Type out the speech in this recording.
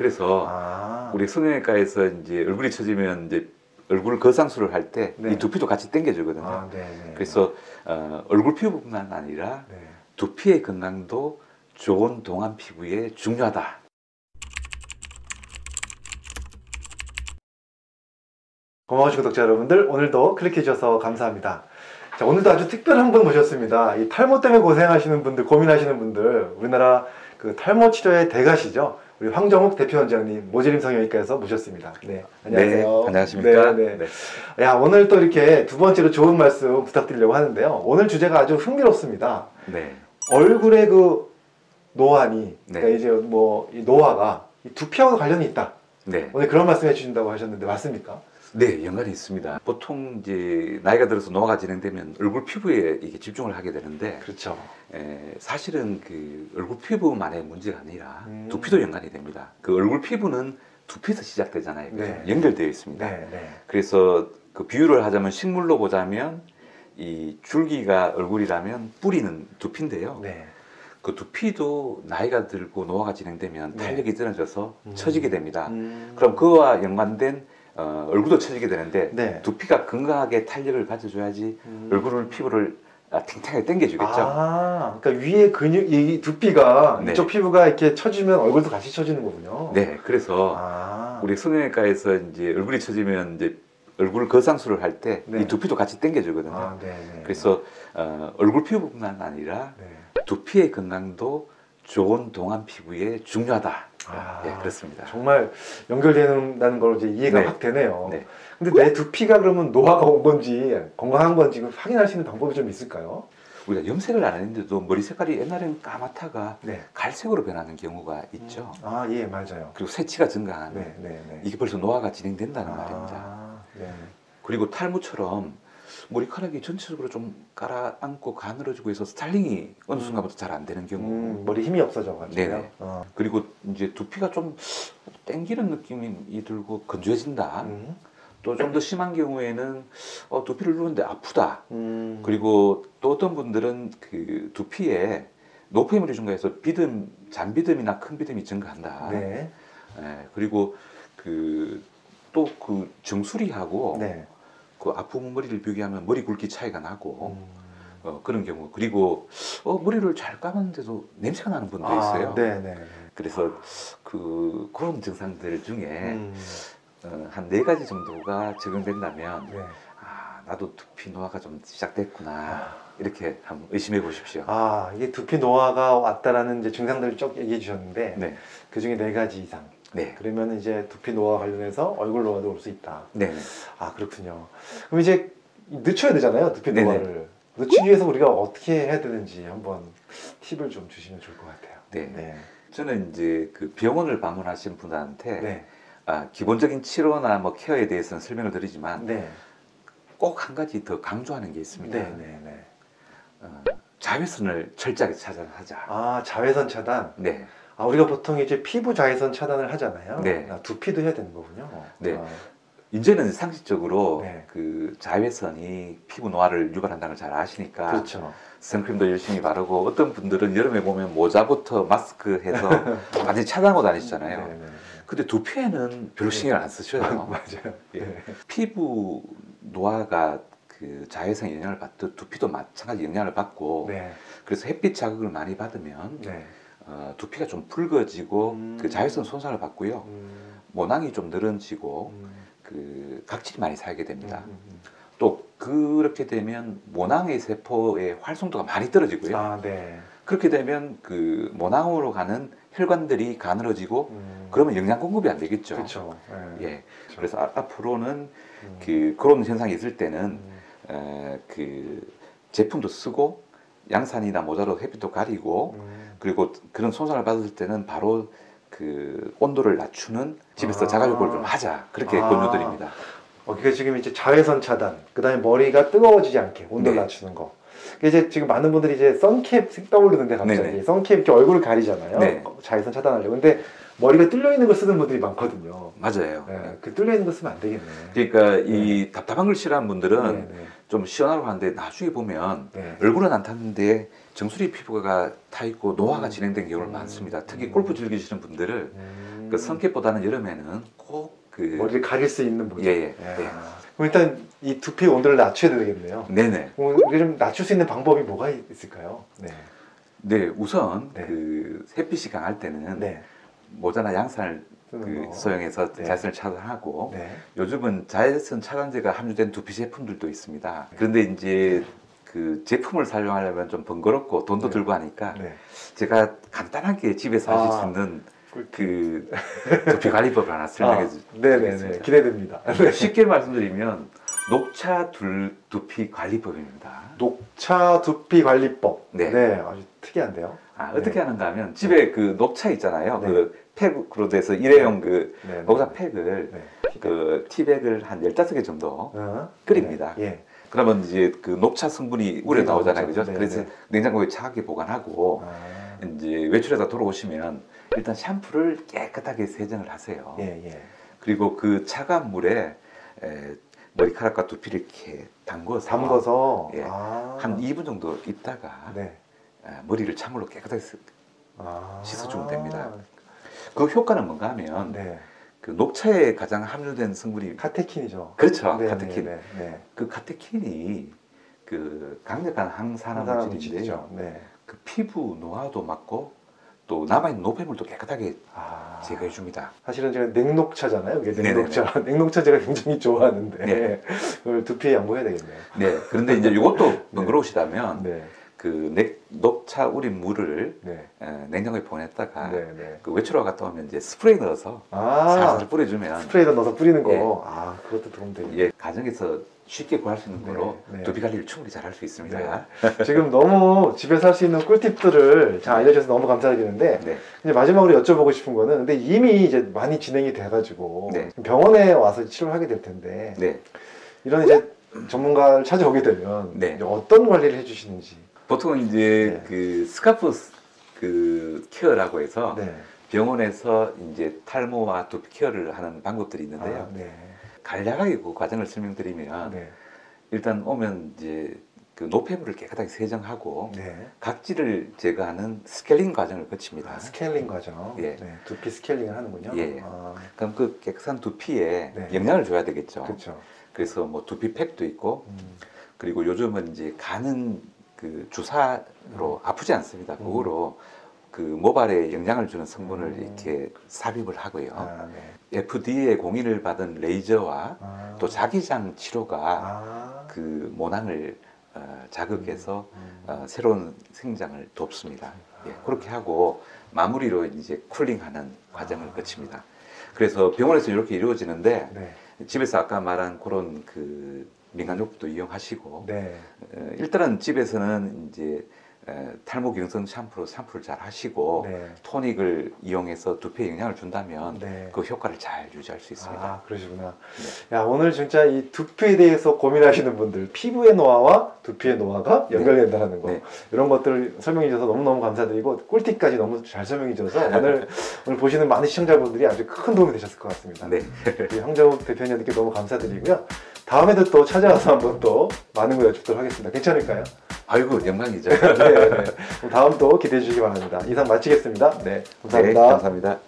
그래서 아. 우리 성형외과에서 이제 얼굴이 처지면 이제 얼굴 거상술을 할 때이 네. 두피도 같이 당겨주거든요. 아, 네, 네. 그래서 어, 얼굴 피부뿐만 아니라 네. 두피의 건강도 좋은 동안 피부에 중요하다. 고마우신 구독자 여러분들 오늘도 클릭해 주셔서 감사합니다. 자 오늘도 아주 특별한 분 모셨습니다. 이 탈모 때문에 고생하시는 분들 고민하시는 분들 우리나라 그 탈모 치료의 대가시죠. 우리 황정욱 대표원장님 모재림 성형외과에서 모셨습니다. 네 안녕하세요. 네, 안녕하십니까? 네, 네. 야 오늘 또 이렇게 두 번째로 좋은 말씀 부탁드리려고 하는데요. 오늘 주제가 아주 흥미롭습니다. 네. 얼굴의 그 노안이 네. 그러니까 이제 뭐 이 노화가 이 두피하고 관련이 있다. 네. 오늘 그런 말씀해 주신다고 하셨는데 맞습니까? 네, 연관이 있습니다. 보통 이제 나이가 들어서 노화가 진행되면 얼굴 피부에 이게 집중을 하게 되는데 그렇죠. 에, 사실은 그 얼굴 피부만의 문제가 아니라 음. 두피도 연관이 됩니다. 그 얼굴 피부는 두피에서 시작되잖아요. 네. 연결되어 있습니다. 네, 네. 그래서 그 비유를 하자면 식물로 보자면 이 줄기가 얼굴이라면 뿌리는 두피인데요. 네. 그 두피도 나이가 들고 노화가 진행되면 네. 탄력이 떨어져서 음. 처지게 됩니다. 음. 그럼 그와 연관된 어, 얼굴도 처지게 되는데 네. 두피가 건강하게 탄력을 가져줘야지 음. 얼굴을 피부를 아, 탱탱하게 당겨주겠죠. 아, 그러니까 위에 근육, 이 두피가 네. 이쪽 피부가 이렇게 처지면 얼굴도 같이 처지는 거군요. 네, 그래서 아, 우리 성형외과에서 이제 얼굴이 처지면 이제 얼굴 거상술을 할 때이 네. 두피도 같이 당겨주거든요. 아, 네, 네. 그래서 어, 얼굴 피부뿐만 아니라 네. 두피의 건강도 좋은 동안 피부에 중요하다. 아. 예, 그렇습니다. 정말 연결되는다는 걸 이제 이해가 네. 확 되네요. 네. 근데 내 두피가 그러면 노화가 온 건지 건강한 건지 그 확인할 수 있는 방법이 좀 있을까요? 우리가 염색을 안 했는데도 머리 색깔이 옛날에는 까맣다가 네. 갈색으로 변하는 경우가 있죠. 아, 예, 맞아요. 그리고 세치가 증가하는 네, 네, 네. 이게 벌써 노화가 진행된다는 말입니다. 아, 네. 그리고 탈모처럼 머리카락이 전체적으로 좀 깔아앉고 가늘어지고 해서 스타일링이 어느 음. 순간부터 잘 안 되는 경우. 음, 머리 힘이 없어져가지고요. 네네. 어. 그리고 이제 두피가 좀 땡기는 느낌이 들고 건조해진다. 음. 또좀 더 심한 경우에는 어, 두피를 누르는데 아프다. 음. 그리고 또 어떤 분들은 그 두피에 노폐물이 증가해서 비듬, 잔비듬이나 큰 비듬이 증가한다. 네. 예, 그리고 그 또그 정수리하고 네. 그 아픈 머리를 비교하면 머리 굵기 차이가 나고 음. 어, 그런 경우 그리고 어, 머리를 잘 감았는데도 냄새가 나는 분도 있어요. 아, 네, 네. 그래서 그 그런 증상들 중에 음. 어, 한네 가지 정도가 적용된다면 네. 아 나도 두피 노화가 좀 시작됐구나 아. 이렇게 한번 의심해 보십시오. 아, 이게 두피 노화가 왔다라는 이제 증상들을 쭉 얘기해 주셨는데 네, 그 중에 네 가지 이상. 네, 그러면 이제 두피 노화 관련해서 얼굴 노화도 올 수 있다. 네. 아, 그렇군요. 그럼 이제 늦춰야 되잖아요, 두피 네네. 노화를. 늦추기 위해서 우리가 어떻게 해야 되는지 한번 팁을 좀 주시면 좋을 것 같아요. 네. 네. 저는 이제 그 병원을 방문하신 분한테 네. 아, 기본적인 치료나 뭐 케어에 대해서는 설명을 드리지만 네. 꼭한 가지 더 강조하는 게 있습니다. 네. 네. 네. 어, 자외선을 철저하게 차단하자. 아, 자외선 차단. 네, 아, 우리가 보통 이제 피부 자외선 차단을 하잖아요. 네. 아, 두피도 해야 되는 거군요. 네. 아, 이제는 상식적으로 네. 그 자외선이 피부 노화를 유발한다는 걸 잘 아시니까 그렇죠. 선크림도 열심히 바르고 어떤 분들은 여름에 보면 모자부터 마스크 해서 완전히 차단하고 다니시잖아요. 네, 네, 네. 근데 두피에는 별로 신경을 안 쓰셔요. 맞아요. 예. 네. 피부 노화가 그 자외선 영향을 받듯 두피도 마찬가지 영향을 받고 네. 그래서 햇빛 자극을 많이 받으면 네. 어, 두피가 좀 붉어지고 음. 그 자외선 손상을 받고요 음, 모낭이 좀 늘어지고 음, 그 각질이 많이 살게 됩니다. 음, 음, 또 그렇게 되면 모낭의 세포의 활성도가 많이 떨어지고요. 아, 네. 그렇게 되면 그 모낭으로 가는 혈관들이 가늘어지고 음, 그러면 영양 공급이 안 되겠죠. 그렇죠. 네. 예. 그래서 아- 앞으로는 음, 그 그런 현상이 있을 때는 음, 에, 그 제품도 쓰고 양산이나 모자로 햇빛도 가리고 음. 그리고 그런 손상을 받았을 때는 바로 그 온도를 낮추는 집에서 아. 자가요법을 좀 하자 그렇게 아. 권유드립니다. 어, 그게 지금 이제 자외선 차단, 그 다음에 머리가 뜨거워지지 않게 온도 를 네. 낮추는 거. 이제 지금 많은 분들이 이제 선캡 색 떠오르는데 갑자기 네네. 선캡 이렇게 얼굴을 가리잖아요. 네. 자외선 차단하려고. 근데 머리가 뚫려 있는 거 쓰는 분들이 많거든요. 맞아요. 네, 그 뚫려 있는 거 쓰면 안 되겠네. 그러니까 이 답답한 걸 싫어하는 분들은 네, 네. 좀 시원하고 하는데 나중에 보면 네. 얼굴은 안 탔는데 정수리 피부가 타 있고 노화가 음. 진행된 경우가 음. 많습니다. 특히 음. 골프 즐기시는 분들은 음. 그 성격보다는 여름에는 꼭 그 머리를 가릴 수 있는 모습. 예, 예, 예. 예. 그럼 일단 이 두피 온도를 낮춰야 되겠네요. 네네. 그럼 우리 좀 낮출 수 있는 방법이 뭐가 있을까요? 네. 네, 우선 네. 그 햇빛이 강할 때는 네. 모자나 양산을 그 거. 소형해서 네. 자외선을 차단하고 네. 요즘은 자외선 차단제가 함유된 두피 제품들도 있습니다. 그런데 이제 그 제품을 사용하려면 좀 번거롭고 돈도 네. 들고 하니까 네. 제가 간단하게 집에서 하실 수 아. 있는 꿀팁. 그 두피 관리법을 하나 설명해 아, 주- 네네네. 드리겠습니다. 기대됩니다. 쉽게 말씀드리면 녹차 둘 두피 관리법입니다. 녹차 두피 관리법. 네. 아주 특이한데요. 아, 네. 어떻게 하는가 하면 집에 그 녹차 있잖아요. 네. 그 팩으로 돼서 일회용 그 네. 녹차 팩을 네. 그 티백을 한 15개 정도 어? 끓입니다. 네. 예. 그러면 이제 그 녹차 성분이 우려 나오잖아요. 그죠? 네, 그래서 네. 냉장고에 차갑게 보관하고 아. 이제 외출해서 돌아오시면 일단 샴푸를 깨끗하게 세정을 하세요. 예, 예. 그리고 그 차가운 물에 에, 머리카락과 두피를 이렇게 담궈서 담궈서 예. 아. 한 2분 정도 있다가 네. 에, 머리를 찬물로 깨끗하게 쓰- 아. 씻어주면 됩니다. 그 효과는 뭔가 하면 네. 그 녹차에 가장 함유된 성분이 카테킨이죠. 그렇죠 네, 카테킨 네, 네, 네. 그 카테킨이 그 강력한 항산화 물질인데요. 네. 그 피부 노화도 막고 또 남아있는 노폐물도 깨끗하게 아. 제거해 줍니다 사실은 제가 냉녹차잖아요. 이게 네네네. 냉녹차. 냉녹차 제가 굉장히 좋아하는데 네. 그걸 두피에 양보해야 되겠네요. 네 그런데 이제 이것도 번거로우시다면 네. 그 냉- 녹차 우린 물을 네. 에, 냉장고에 보냈다가 네, 네. 그 외출하고 갔다 오면 이제 스프레이 넣어서 아. 살살 뿌려주면 스프레이를 넣어서 뿌리는 거. 예. 아, 그것도 도움 되겠네요. 예, 가정에서 쉽게 구할 수 있는 네, 거로 네. 두피 관리를 충분히 잘 할 수 있습니다. 네. 지금 너무 집에서 할 수 있는 꿀팁들을 잘 알려주셔서 너무 감사드리는데 네. 이제 마지막으로 여쭤보고 싶은 거는 근데 이미 이제 많이 진행이 돼가지고 네. 병원에 와서 치료를 하게 될 텐데 네. 이런 이제 전문가를 찾아오게 되면 네. 어떤 관리를 해주시는지 보통 이제 네. 그 scalp 스- 그 care라고 해서 네. 병원에서 이제 탈모와 두피 care를 하는 방법들이 있는데요. 아, 네. 간략하게 그 과정을 설명드리면 네. 일단 오면 이제 그 노폐물을 깨끗하게 세정하고 네. 각질을 제거하는 스케일링 과정을 거칩니다. 아, 스케일링 과정. 예. 네. 두피 스케일링을 하는군요. 예. 아, 그럼 그 깨끗한 두피에 네. 영양을 줘야 되겠죠. 그렇죠. 그래서 뭐 두피 팩도 있고 음, 그리고 요즘은 이제 가는 그 주사로 아프지 않습니다. 음. 그거로 그 모발에 영양을 주는 성분을 음. 이렇게 삽입을 하고요. 아, 네. FDA의 공인을 받은 레이저와 아, 또 자기장 치료가 아, 그 모낭을 어, 자극해서 음. 어, 새로운 생장을 돕습니다. 예, 그렇게 하고 마무리로 이제 쿨링하는 과정을 아. 거칩니다. 그래서 병원에서 이렇게 이루어지는데 네. 집에서 아까 말한 그런 그 민간요법도 이용하시고 네. 어, 일단은 집에서는 이제 에, 탈모 경성 샴푸로 샴푸를 잘 하시고 네. 토닉을 이용해서 두피에 영향을 준다면 네. 그 효과를 잘 유지할 수 있습니다. 아, 그러시구나. 네. 야, 오늘 진짜 이 두피에 대해서 고민하시는 분들, 피부의 노화와 두피의 노화가 네. 연결된다는 거. 네. 이런 것들 설명해 주셔서 너무너무 감사드리고, 꿀팁까지 너무 잘 설명해 주셔서 오늘, 오늘 보시는 많은 시청자분들이 아주 큰 도움이 되셨을 것 같습니다. 네. 황정욱 대표님께 너무 감사드리고요. 다음에도 또 찾아와서 한번 또 많은 거 여쭙도록 하겠습니다. 괜찮을까요? 아이고 영광이죠. 네, 네. 그럼 다음 또 기대해 주시기 바랍니다. 이상 마치겠습니다. 네, 감사합니다. 네, 감사합니다.